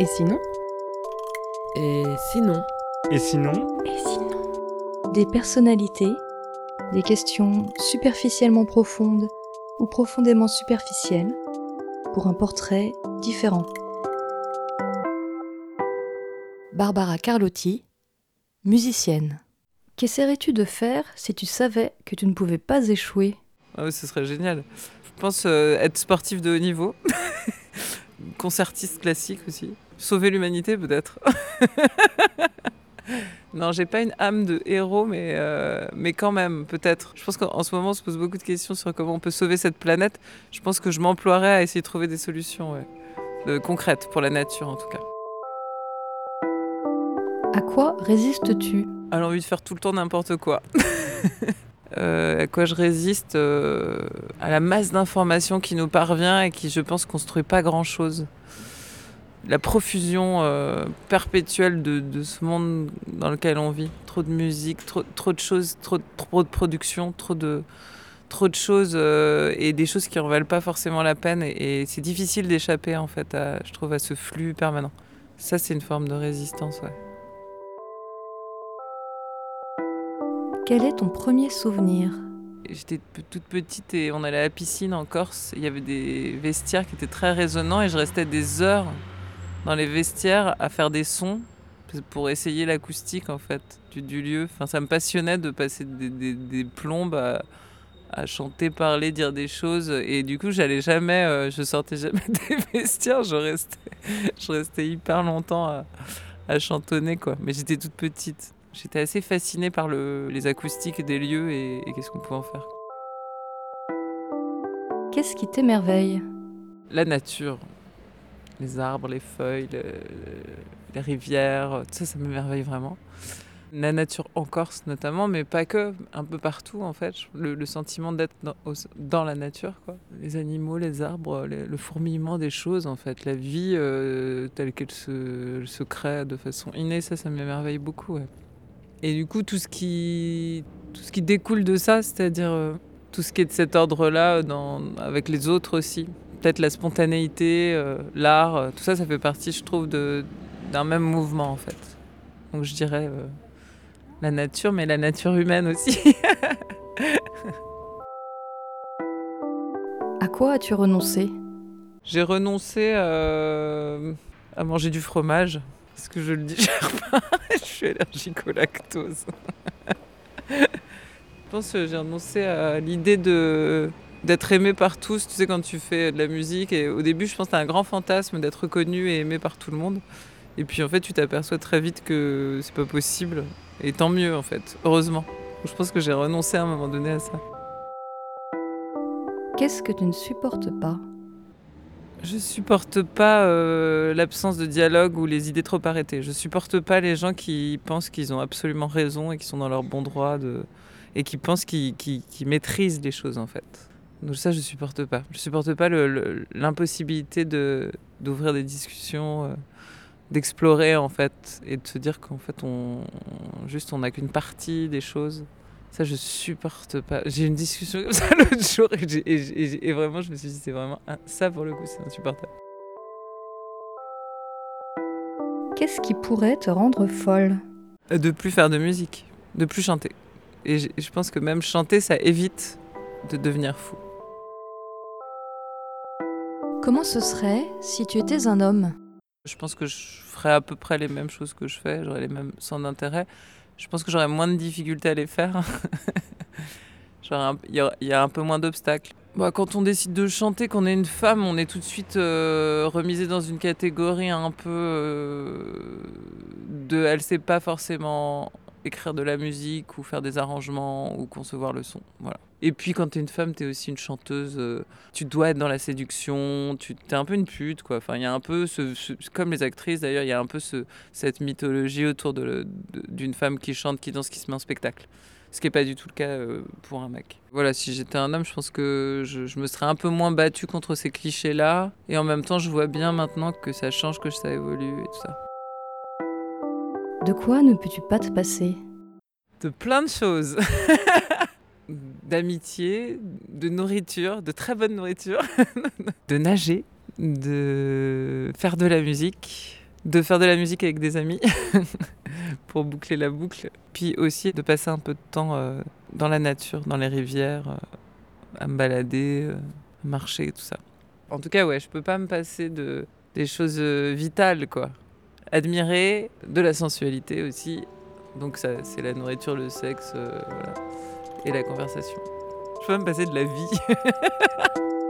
Et sinon Et sinon Et sinon Et sinon Des personnalités, des questions superficiellement profondes ou profondément superficielles pour un portrait différent. Barbara Carlotti, musicienne. Qu'essaierais-tu de faire si tu savais que tu ne pouvais pas échouer? Ah oui, ce serait génial. Je pense euh, être sportif de haut niveau. Concertiste classique aussi. Sauver l'humanité peut-être. non, j'ai pas une âme de héros, mais, euh, mais quand même, peut-être. Je pense qu'en ce moment, on se pose beaucoup de questions sur comment on peut sauver cette planète. Je pense que je m'emploierais à essayer de trouver des solutions ouais. Euh, concrètes pour la nature en tout cas. À quoi résistes-tu? À l'envie de faire tout le temps n'importe quoi. Euh, à quoi je résiste euh, À la masse d'informations qui nous parvient et qui, je pense, construit pas grand-chose. La profusion euh, perpétuelle de, de, ce monde dans lequel on vit. Trop de musique, trop, trop de choses, trop, trop de production, trop de, trop de choses euh, et des choses qui en valent pas forcément la peine. Et, et c'est difficile d'échapper, en fait, à, je trouve, à ce flux permanent. Ça, c'est une forme de résistance, ouais. Quel est ton premier souvenir? J'étais toute petite et on allait à la piscine en Corse. Il y avait des vestiaires qui étaient très résonnants et je restais des heures dans les vestiaires à faire des sons pour essayer l'acoustique en fait du, du, lieu. Enfin, ça me passionnait de passer des, des, des plombes à, à, chanter, parler, dire des choses. Et du coup, j'allais jamais, euh, je sortais jamais des vestiaires. Je restais, je restais hyper longtemps à, à chantonner quoi. Mais j'étais toute petite. J'étais assez fascinée par le, les acoustiques des lieux et, et qu'est-ce qu'on pouvait en faire. Qu'est-ce qui t'émerveille? La nature. Les arbres, les feuilles, le, les rivières, tout ça, ça m'émerveille vraiment. La nature en Corse notamment, mais pas que, un peu partout en fait. Le, sentiment d'être dans, la nature, quoi. Les animaux, les arbres, le fourmillement des choses en fait. La vie euh, telle qu'elle se, crée de façon innée, ça, ça m'émerveille beaucoup. Et du coup, tout ce qui, tout ce qui découle de ça, c'est-à-dire euh, tout ce qui est de cet ordre-là avec les autres aussi, peut-être la spontanéité, euh, l'art, euh, tout ça, ça fait partie, je trouve, d'un même mouvement en fait. Donc je dirais euh, la nature, mais la nature humaine aussi. à quoi as-tu renoncé? J'ai renoncé euh, à manger du fromage. Parce que je le digère pas, je suis allergique au lactose. je pense que j'ai renoncé à l'idée de d'être aimé par tous, tu sais, quand tu fais de la musique. Et au début, je pense que c'est un grand fantasme d'être reconnu et aimé par tout le monde. Et puis en fait, tu t'aperçois très vite que c'est pas possible. Et tant mieux, en fait, heureusement. Je pense que j'ai renoncé à un moment donné à ça. Qu'est-ce que tu ne supportes pas? Je supporte pas euh, l'absence de dialogue ou les idées trop arrêtées. Je supporte pas les gens qui pensent qu'ils ont absolument raison et qui sont dans leur bon droit de... et qui pensent qu'ils qu qu maîtrisent les choses en fait. Donc ça, je supporte pas. Je supporte pas l'impossibilité de d'ouvrir des discussions, euh, d'explorer en fait et de se dire qu'en fait on, on juste on n'a qu'une partie des choses. Ça, je supporte pas. J'ai eu une discussion comme ça l'autre jour et, et, et, et, vraiment, je me suis dit, c'est vraiment. Un... Ça, pour le coup, c'est insupportable. Qu'est-ce qui pourrait te rendre folle? De plus faire de musique, de plus chanter. Et je pense que même chanter, ça évite de devenir fou. Comment ce serait si tu étais un homme? Je pense que je ferais à peu près les mêmes choses que je fais, j'aurais les mêmes sans intérêt je pense que j'aurais moins de difficultés à les faire. Il y, y, a un peu moins d'obstacles. Bah, quand on décide de chanter, qu'on est une femme, on est tout de suite euh, remisé dans une catégorie un peu euh, de. Elle sait pas forcément écrire de la musique ou faire des arrangements ou concevoir le son. Voilà. Et puis quand tu es une femme, tu es aussi une chanteuse, euh, tu dois être dans la séduction, tu es un peu une pute quoi. Enfin, il y a un peu comme les actrices d'ailleurs, il y a un peu ce, cette mythologie autour d'une de, de, femme qui chante, qui danse, qui se met en spectacle. Ce qui n'est pas du tout le cas euh, pour un mec. Voilà, si j'étais un homme, je pense que je, je me serais un peu moins battue contre ces clichés-là. Et en même temps, je vois bien maintenant que ça change, que ça évolue et tout ça. De quoi ne peux-tu pas te passer? De plein de choses. D'amitié, de nourriture, de très bonne nourriture, de nager, de faire de la musique, de faire de la musique avec des amis pour boucler la boucle. Puis aussi de passer un peu de temps euh, dans la nature, dans les rivières, euh, à me balader, euh, à marcher, tout ça. En tout cas, ouais, je peux pas me passer de des choses vitales, quoi. Admirer de la sensualité aussi. Donc ça, c'est la nourriture, le sexe, voilà. et la conversation. Je peux me passer de la vie.